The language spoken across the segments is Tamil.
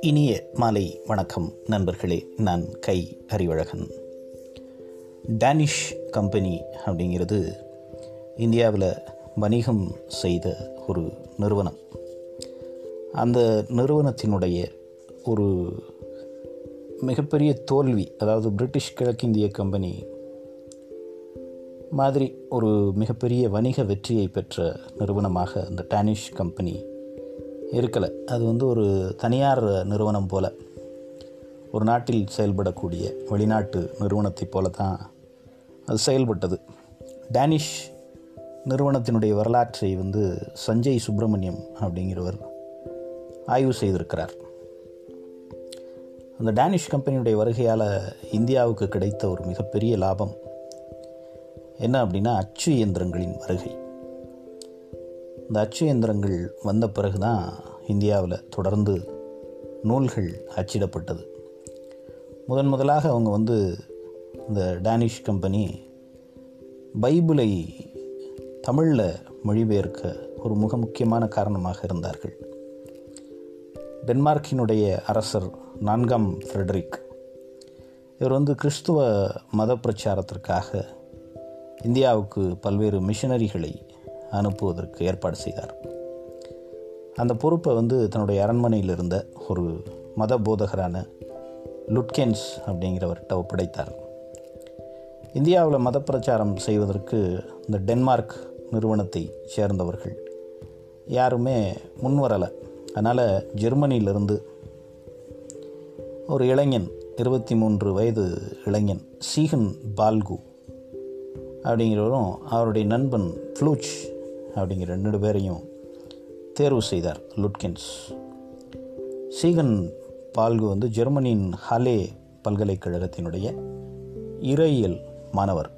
இனிய மாலை வணக்கம் நண்பர்களே நான் கை அறிவழகன். டேனிஷ் கம்பெனி அப்படிங்கிறது இந்தியாவில் வணிகம் செய்த ஒரு நிறுவனம். அந்த நிறுவனத்தினுடைய ஒரு மிகப்பெரிய தோல்வி அதாவது பிரிட்டிஷ் கிழக்கிந்திய கம்பெனி மாதிரி ஒரு மிகப்பெரிய வணிக வெற்றியை பெற்ற நிறுவனமாக அந்த டேனிஷ் கம்பெனி இருக்கலை. அது வந்து ஒரு தனியார் நிறுவனம் போல். ஒரு நாட்டில் செயல்படக்கூடிய வெளிநாட்டு நிறுவனத்தை போல தான் அது செயல்பட்டது. டேனிஷ் நிறுவனத்தினுடைய வரலாற்றை வந்து சஞ்சய் சுப்பிரமணியம் அப்படிங்கிறவர் ஆய்வு செய்திருக்கிறார். அந்த டேனிஷ் கம்பெனியுடைய வருகையால் இந்தியாவுக்கு கிடைத்த ஒரு மிகப்பெரிய லாபம் என்ன அப்படின்னா அச்சு இயந்திரங்களின் வருகை. இந்த அச்சு இயந்திரங்கள் வந்த பிறகு தான் இந்தியாவில் தொடர்ந்து நூல்கள் அச்சிடப்பட்டது. முதன் முதலாக அவங்க வந்து இந்த டேனிஷ் கம்பெனி பைபிளை தமிழில் மொழிபெயர்க்க ஒரு மிக முக்கியமான காரணமாக இருந்தார்கள். டென்மார்க்கினுடைய அரசர் நான்காம் ஃப்ரெட்ரிக். இவர் வந்து கிறிஸ்துவ மத பிரச்சாரத்திற்காக இந்தியாவுக்கு பல்வேறு மிஷனரிகளை அனுப்புவதற்கு ஏற்பாடு செய்தார். அந்த பொறுப்பை வந்து தன்னுடைய அரண்மனையில் இருந்த ஒரு மத போதகரான லுட்கென்ஸ் அப்படிங்கிறவர்கிட்ட ஒப்படைத்தார். இந்தியாவில் மத பிரச்சாரம் செய்வதற்கு இந்த டென்மார்க் நிறுவனத்தை சேர்ந்தவர்கள் யாருமே முன்வரலை. அதனால் ஜெர்மனியிலிருந்து ஒரு இளைஞன் இருபத்தி மூன்று வயது இளைஞன் சீகன் பால்கு அப்படிங்கிறவரும் அவருடைய நண்பன் ஃப்ளூச் அப்படிங்கிற ரெண்டு பேரையும் தேர்வு செய்தார் லுட்கின்ஸ். சீகன் பால்கு வந்து ஜெர்மனியின் ஹலே பல்கலைக்கழகத்தினுடைய இறையியல் மாணவர்.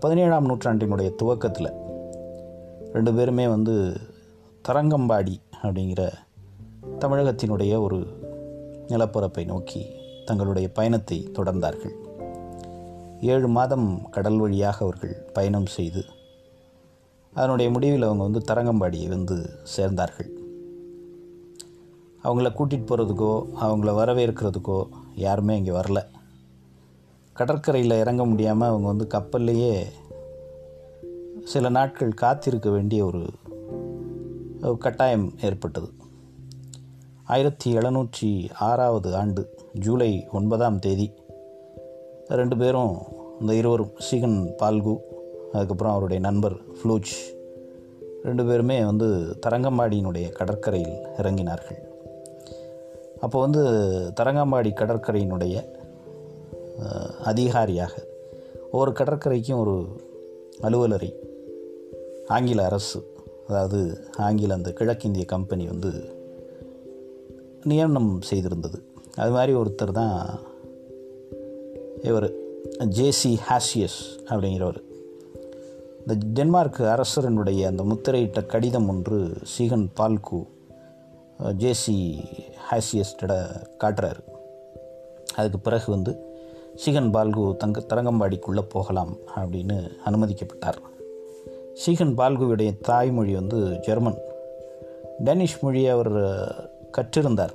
பதினேழாம் நூற்றாண்டினுடைய துவக்கத்தில் ரெண்டு பேருமே வந்து தரங்கம்பாடி அப்படிங்கிற தமிழகத்தினுடைய ஒரு நிலப்பரப்பை நோக்கி தங்களுடைய பயணத்தை தொடர்ந்தார்கள். ஏழு மாதம் கடல் வழியாக அவர்கள் பயணம் செய்து அதனுடைய முடிவில் அவங்க வந்து தரங்கம்பாடியை வந்து சேர்ந்தார்கள். அவங்கள கூட்டிகிட்டு போகிறதுக்கோ அவங்கள வரவேற்கிறதுக்கோ யாருமே இங்கே வரல. கடற்கரையில் இறங்க முடியாமல் அவங்க வந்து கப்பல்லையே சில நாட்கள் காத்திருக்க வேண்டிய ஒரு கட்டாயம் ஏற்பட்டது. ஆயிரத்தி எழுநூற்றி ஆறாவது ஆண்டு ஜூலை ஒன்பதாம் தேதி ரெண்டு பேரும் இந்த இருவரும் சீகன் பால்கு அதுக்கப்புறம் அவருடைய நண்பர் ஃப்ளூச் ரெண்டு பேருமே வந்து தரங்கம்பாடியினுடைய கடற்கரையில் இறங்கினார்கள். அப்போ வந்து தரங்கம்பாடி கடற்கரையினுடைய அதிகாரியாக ஒவ்வொரு கடற்கரைக்கும் ஒரு அலுவலரை ஆங்கில அரசு அதாவது ஆங்கில அந்த கிழக்கிந்திய கம்பெனி வந்து நியமனம் செய்திருந்தது. அது மாதிரி ஒருத்தர் தான் இவர் ஜேசி ஹாசியஸ் அப்படிங்கிறவர். இந்த டென்மார்க் அரசரனுடைய அந்த முத்திரையிட்ட கடிதம் ஒன்று சீகன் பால்கு ஜேசி ஹாசியஸ்ட காட்டுறாரு. அதுக்கு பிறகு வந்து சீகன் பால்கு தங்க தரங்கம்பாடிக்குள்ளே போகலாம் அப்படின்னு அனுமதிக்கப்பட்டார். சீகன் பால்குவுடைய தாய்மொழி வந்து ஜெர்மன். டேனிஷ் மொழியை அவர் கற்றிருந்தார்.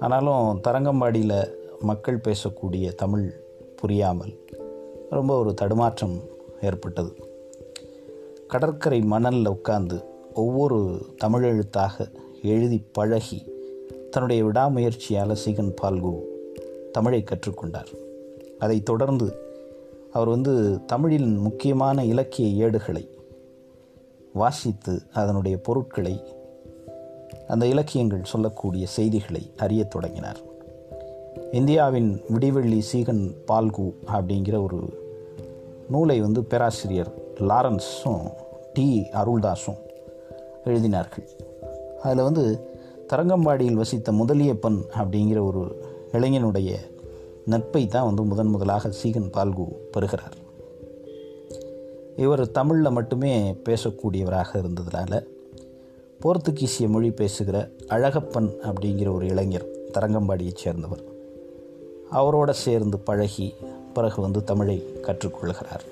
ஆனாலும் தரங்கம்பாடியில் மக்கள் பேசக்கூடிய தமிழ் புரியாமல் ரொம்ப ஒரு தடுமாற்றம் ஏற்பட்டது. கடற்கரை மணலில் உட்கார்ந்து ஒவ்வொரு தமிழெழுத்தாக எழுதி பழகி தன்னுடைய விடாமுயற்சியால் சீகன் பால்கு தமிழை கற்றுக்கொண்டார். அதைத் தொடர்ந்து அவர் வந்து தமிழின் முக்கியமான இலக்கிய ஏடுகளை வாசித்து அதனுடைய பொருட்களை அந்த இலக்கியங்கள் சொல்லக்கூடிய செய்திகளை அறியத் தொடங்கினார். இந்தியாவின் விடிவெள்ளி சீகன் பால்கு அப்படிங்கிற ஒரு நூலை வந்து பேராசிரியர் லாரன்ஸும் டி. அருள்தாஸும் எழுதினார்கள். அதில் வந்து தரங்கம்பாடியில் வசித்த முதலியப்பன் அப்படிங்கிற ஒரு இளைஞனுடைய நட்பை தான் வந்து முதன் முதலாக சீகன் பால்கு பெறுகிறார். இவர் தமிழில் மட்டுமே பேசக்கூடியவராக இருந்ததுனால போர்த்துகீசிய மொழி பேசுகிற அழகப்பன் அப்படிங்கிற ஒரு இளைஞர் தரங்கம்பாடியைச் சேர்ந்தவர். அவரோட சேர்ந்து பழகி பிறகு வந்து தமிழை கற்றுக்கொள்கிறார்.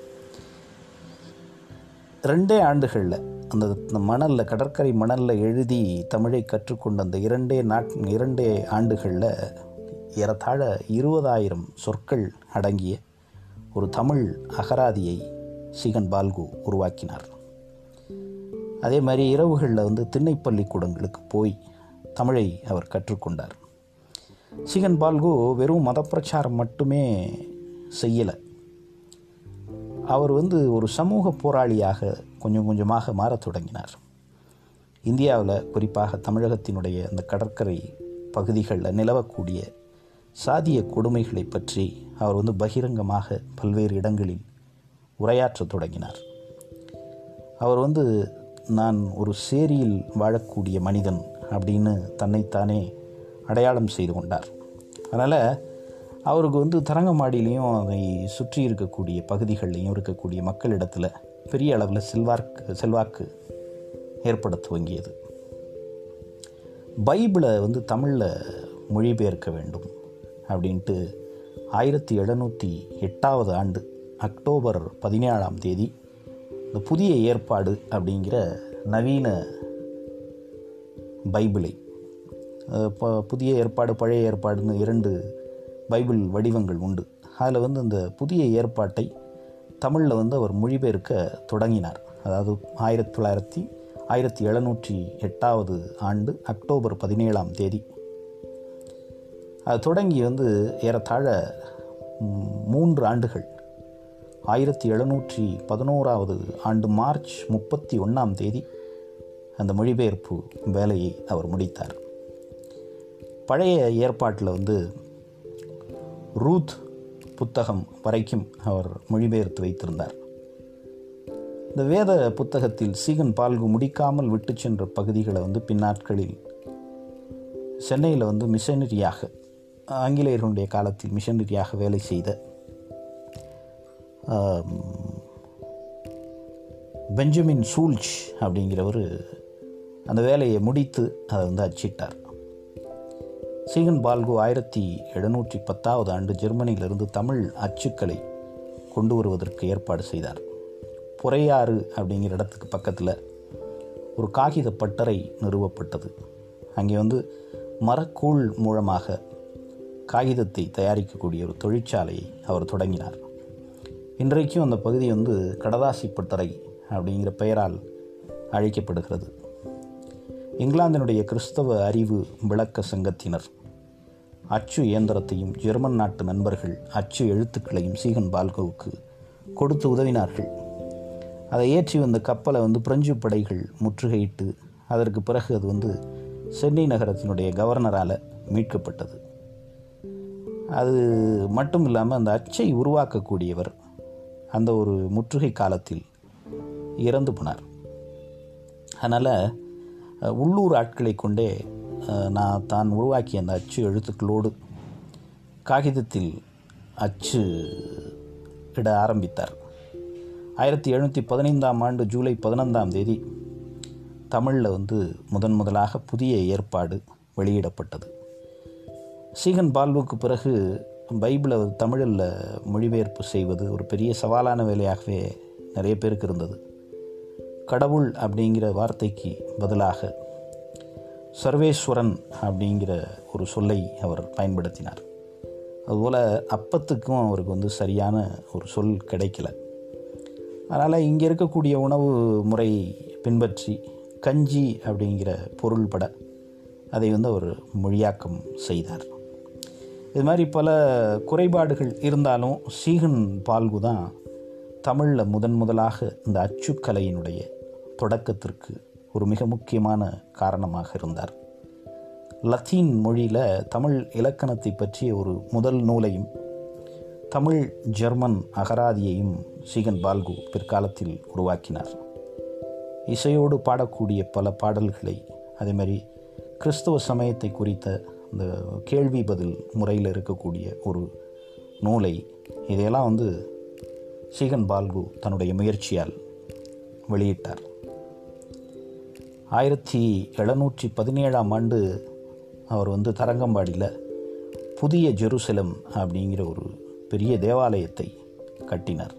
ரெண்டே ஆண்டுகளில் அந்த மணலில் கடற்கரை மணலில் எழுதி தமிழை கற்றுக்கொண்ட அந்த இரண்டே நாட் இரண்டே ஆண்டுகளில் ஏறத்தாழ இருபதாயிரம் சொற்கள் அடங்கிய ஒரு தமிழ் அகராதியை சிகன் பால்கு உருவாக்கினார். அதே மாதிரி இரவுகளில் வந்து திண்ணைப்பள்ளிக்கூடங்களுக்கு போய் தமிழை அவர் கற்றுக்கொண்டார். சிகன் பால்கு வெறும் மத பிரச்சாரம் மட்டுமே செய்யலை. அவர் வந்து ஒரு சமூக போராளியாக கொஞ்சம் கொஞ்சமாக மாறத் தொடங்கினார். இந்தியாவில் குறிப்பாக தமிழகத்தினுடைய அந்த கடற்கரை பகுதிகளில் நிலவக்கூடிய சாதிய கொடுமைகளை பற்றி அவர் வந்து பகிரங்கமாக பல்வேறு இடங்களில் உரையாற்றத் தொடங்கினார். அவர் வந்து நான் ஒரு சேரியில் வாழக்கூடிய மனிதன் அப்படின்னு தன்னைத்தானே அடையாளம் செய்து கொண்டார். அதனால் அவருக்கு வந்து தரங்கம்பாடியிலையும் அதை சுற்றி இருக்கக்கூடிய பகுதிகள்லையும் இருக்கக்கூடிய மக்களிடத்தில் பெரிய அளவில் செல்வாக்கு செல்வாக்கு ஏற்பட துவங்கியது. பைபிளை வந்து தமிழில் மொழிபெயர்க்க வேண்டும் அப்படின்ட்டு ஆயிரத்தி எழுநூற்றி எட்டாவது ஆண்டு அக்டோபர் பதினேழாம் தேதி இந்த புதிய ஏற்பாடு அப்படிங்கிற நவீன பைபிளை புதிய ஏற்பாடு பழைய ஏற்பாடுன்னு இரண்டு பைபிள் வடிவங்கள் உண்டு. அதில் வந்து இந்த புதிய ஏற்பாட்டை தமிழில் வந்து அவர் மொழிபெயர்க்க தொடங்கினார். அதாவது ஆயிரத்தி தொள்ளாயிரத்தி ஆயிரத்தி எழுநூற்றி எட்டாவது ஆண்டு அக்டோபர் பதினேழாம் தேதி. அது தொடங்கி வந்து ஏறத்தாழ மூன்று ஆண்டுகள். ஆயிரத்தி எழுநூற்றி பதினோராவது ஆண்டு மார்ச் முப்பத்தி ஒன்றாம் தேதி அந்த மொழிபெயர்ப்பு வேலையை அவர் முடித்தார். பழைய ஏற்பாட்டில் வந்து ரூத் புத்தகம் வரைக்கும் அவர் மொழிபெயர்த்து வைத்திருந்தார். இந்த வேத புத்தகத்தில் சீகன் பால்கு முடிக்காமல் விட்டு சென்ற பகுதிகளை வந்து பின்னாட்களில் சென்னையில் வந்து மிஷனரியாக ஆங்கிலேயர்களுடைய காலத்தில் மிஷனரியாக வேலை செய்த பெஞ்சமின் சூல்ச் அப்படிங்கிறவர் அந்த வேலையை முடித்து அதை வந்து அச்சிட்டார். சீகன் பால்கு ஆயிரத்தி எழுநூற்றி பத்தாவது ஆண்டு ஜெர்மனியிலிருந்து தமிழ் அச்சுக்களை கொண்டு வருவதற்கு ஏற்பாடு செய்தார். புறையாறு அப்படிங்கிற இடத்துக்கு பக்கத்தில் ஒரு காகித பட்டறை நிறுவப்பட்டது. அங்கே வந்து மரக்கூழ் மூலமாக காகிதத்தை தயாரிக்கக்கூடிய ஒரு தொழிற்சாலையை அவர் தொடங்கினார். இன்றைக்கும் அந்த பகுதி வந்து கடதாசி பட்டறை அப்படிங்கிற பெயரால் அழைக்கப்படுகிறது. இங்கிலாந்தினுடைய கிறிஸ்தவ அறிவு விளக்க சங்கத்தினர். அச்சு இயந்திரத்தையும் ஜெர்மன் நாட்டு நண்பர்கள் அச்சு எழுத்துக்களையும் சீகன் பால்கோவுக்கு கொடுத்து உதவினார்கள். அதை ஏற்றி வந்த கப்பலை வந்து பிரெஞ்சு படைகள் முற்றுகையிட்டு அதற்கு பிறகு அது வந்து சென்னை நகரத்தினுடைய கவர்னரால் மீட்கப்பட்டது. அது மட்டும் இல்லாமல் அந்த அச்சை உருவாக்கக்கூடியவர் அந்த ஒரு முற்றுகை காலத்தில் இறந்து போனார். அதனால் உள்ளூர் ஆட்களை கொண்டே நான் தான் உருவாக்கிய அந்த அச்சு எழுத்துக்களோடு காகிதத்தில் அச்சு இட ஆரம்பித்தார். ஆயிரத்தி எழுநூற்றி பதினைந்தாம் ஆண்டு ஜூலை பதினைந்தாம் தேதி தமிழில் வந்து முதன் முதலாக புதிய ஏற்பாடு வெளியிடப்பட்டது. சீகன் பால்வுக்கு பிறகு பைபிளை தமிழில் மொழிபெயர்ப்பு செய்வது ஒரு பெரிய சவாலான வேலையாகவே நிறைய பேருக்கு இருந்தது. கடவுள் அப்படிங்கிற வார்த்தைக்கு பதிலாக சர்வேஸ்வரன் அப்படிங்கிற ஒரு சொல்லை அவர் பயன்படுத்தினார். அதுபோல் அப்பத்துக்கும் அவருக்கு வந்து சரியான ஒரு சொல் கிடைக்கல. அதனால் இங்கே இருக்கக்கூடிய உணவு முறை பின்பற்றி கஞ்சி அப்படிங்கிற பொருள்பட அதை வந்து அவர் மொழியாக்கம் செய்தார். இது மாதிரி பல குறைபாடுகள் இருந்தாலும் சீகன் பால்கு தான் தமிழில் முதன் முதலாக இந்த அச்சுக்கலையினுடைய தொடக்கத்திற்கு ஒரு மிக முக்கியமான காரணமாக இருந்தார். லத்தீன் மொழியில் தமிழ் இலக்கணத்தை பற்றிய ஒரு முதல் நூலையும் தமிழ் ஜெர்மன் அகராதியையும் சீகன் பால்கு பிற்காலத்தில் உருவாக்கினார். இசையோடு பாடக்கூடிய பல பாடல்களை அதே மாதிரி சமயத்தை குறித்த இந்த கேள்வி பதில் முறையில் இருக்கக்கூடிய ஒரு நூலை இதையெல்லாம் வந்து சீகன் பால்கு தன்னுடைய முயற்சியால் வெளியிட்டார். ஆயிரத்தி எழுநூற்றி பதினேழாம் ஆண்டு அவர் வந்து தரங்கம்பாடியில் புதிய ஜெருசலம் அப்படிங்கிற ஒரு பெரிய தேவாலயத்தை கட்டினார்.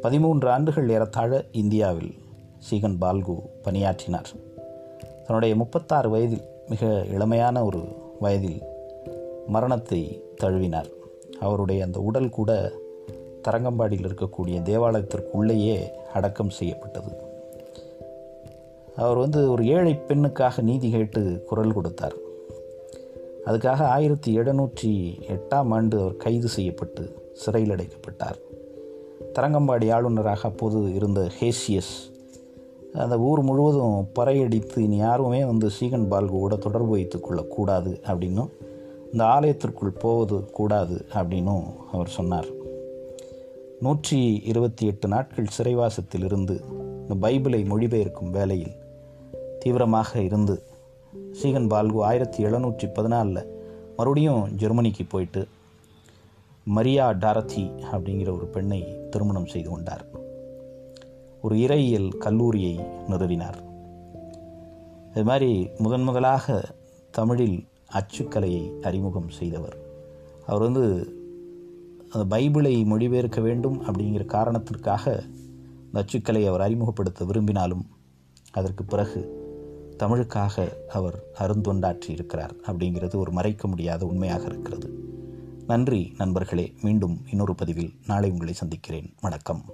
பதிமூன்று ஆண்டுகள் ஏறத்தாழ இந்தியாவில் சீகன் பால்கு பணியாற்றினார். தன்னுடைய முப்பத்தாறு வயதில் மிக இளமையான ஒரு வயதில் மரணத்தை தழுவினார். அவருடைய அந்த உடல் கூட தரங்கம்பாடியில் இருக்கக்கூடிய தேவாலயத்திற்குள்ளேயே அடக்கம் செய்யப்பட்டது. அவர் வந்து ஒரு ஏழை பெண்ணுக்காக நீதி கேட்டு குரல் கொடுத்தார். அதுக்காக ஆயிரத்தி எழுநூற்றி எட்டாம் ஆண்டு அவர் கைது செய்யப்பட்டு சிறையில் அடைக்கப்பட்டார். தரங்கம்பாடி ஆளுநராக அப்போது இருந்த ஹேசியஸ் அந்த ஊர் முழுவதும் பறையடித்து இனி யாருமே வந்து சீகன் பால்குவோட தொடர்பு வைத்துக் கொள்ளக்கூடாது அப்படின்னும் இந்த ஆலயத்திற்குள் போவது கூடாது அப்படின்னும் அவர் சொன்னார். நூற்றி இருபத்தி எட்டு நாட்கள் சிறைவாசத்தில் இருந்து இந்த பைபிளை மொழிபெயர்க்கும் வேலையில் தீவிரமாக இருந்து சீகன் பால்கு ஆயிரத்தி எழுநூற்றி பதினாலில் மறுபடியும் ஜெர்மனிக்கு போயிட்டு மரியா டாரத்தி அப்படிங்கிற ஒரு பெண்ணை திருமணம் செய்து கொண்டார். ஒரு இறையியல் கல்லூரியை நிறுவினார். இது மாதிரி முதன் முதலாக தமிழில் அச்சுக்கலையை அறிமுகம் செய்தவர். அவர் வந்து அந்த பைபிளை மொழிபெயர்க்க வேண்டும் அப்படிங்கிற காரணத்திற்காக இந்த அச்சுக்கலை அவர் அறிமுகப்படுத்த விரும்பினாலும் அதற்கு பிறகு தமிழுக்காக அவர் அருந்தொண்டாற்றி இருக்கிறார் அப்படிங்கிறது ஒரு மறைக்க முடியாத உண்மையாக இருக்கிறது. நன்றி நண்பர்களே. மீண்டும் இன்னொரு பதிவில் நாளை உங்களை சந்திக்கிறேன். வணக்கம்.